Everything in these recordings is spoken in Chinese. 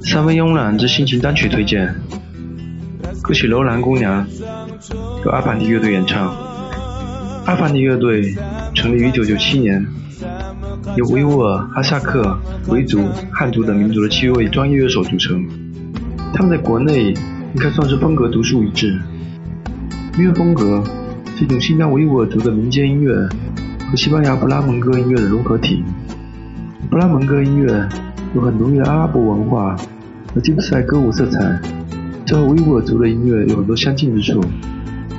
三位慵懒之心情单曲推荐，歌曲《楼兰姑娘》。由阿凡提乐队演唱。阿凡提乐队成立于1997年，由维吾尔、哈萨克、维族、汉族等民族的七位专业乐手组成。他们在国内应该算是风格独树一帜。音乐风格是一种新疆维吾尔族的民间音乐和西班牙布拉蒙哥音乐的融合体。布拉蒙哥音乐有很浓郁的阿拉伯文化和吉普赛歌舞色彩，这和维吾尔族的音乐有很多相近之处。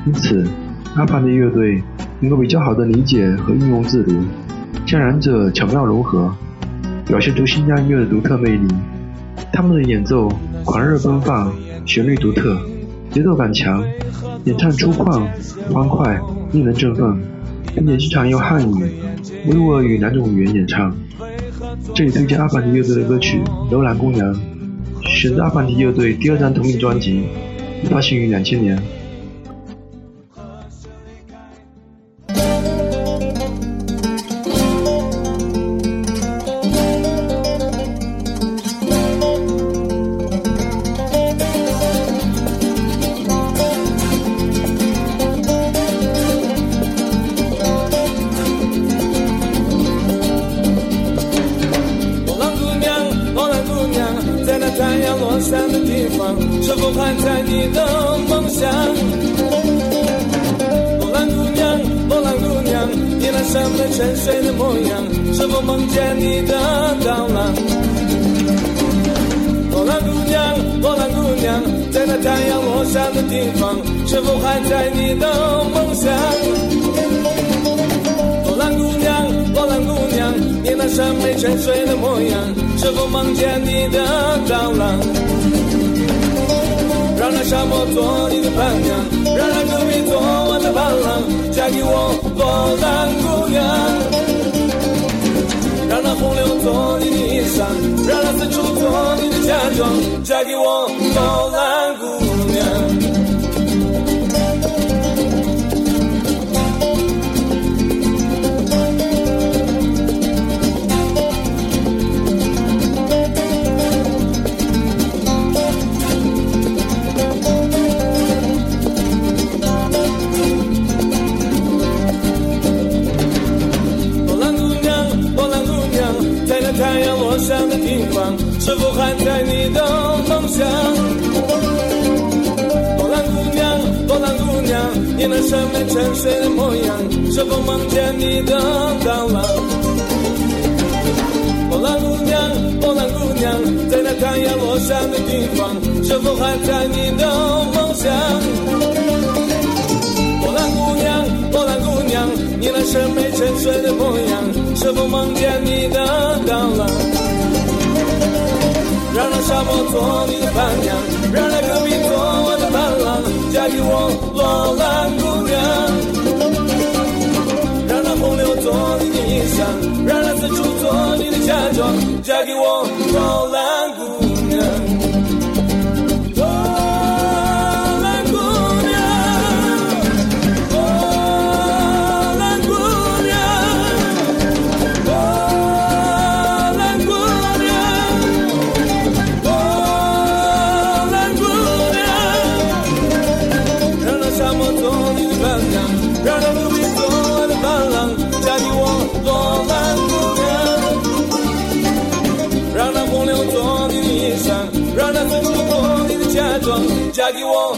因此，阿凡提乐队能够比较好的理解和运用自如，将两者巧妙融合，表现出新疆音乐的独特魅力。他们的演奏狂热奔放，旋律独特，节奏感强，演唱粗犷欢快，令人振奋，并且经常用汉语、维吾尔语两种语言演唱。这里推荐阿凡提乐队的歌曲《楼兰姑娘》，选自阿凡提乐队第二张同名专辑，发行于两千年。的地方，是否还在你的梦想？罗兰姑娘，罗兰姑娘，你那山美沉睡的模样，是否梦见你的到来？罗兰姑娘，罗兰姑娘，在那太阳落山的地方，是否还在你的梦想？沉睡的模样，是否梦见你的到来？让那沙漠做你的伴娘，让那戈壁做我的伴郎，嫁给我，罗兰姑娘。让那洪流做你的衣裳，让那四处做你的嫁妆，嫁给我，罗兰姑娘。是否还在你的梦想？罗兰姑娘，罗兰姑娘，你那山美沉睡的模样，是否梦见你的到来？波兰姑娘，波兰姑娘，在那太阳落山的地方，是否还在你的梦想？波兰姑娘，波兰姑娘，你那深美做你的伴娘，让那隔壁做我的伴郎，嫁给我，罗兰姑娘。让那洪流做你的衣裳，让那四处做你的嫁妆，嫁给我罗，妆，嫁给我，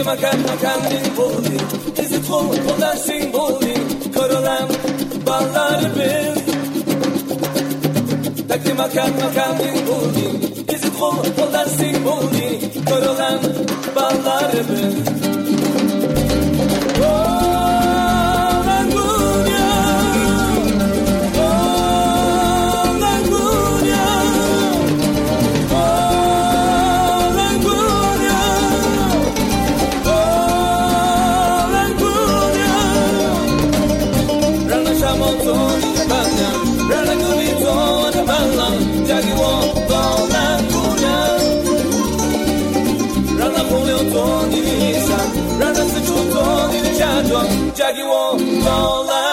Body, my cat, my candy body. Is it full of dancing body? Karalan ballar bir. Takdim akan makan bir body. Is it full of dancing body? Karalan ballar bir. 做你的衣裳，让他四处做你的嫁妆，嫁给我，好啦。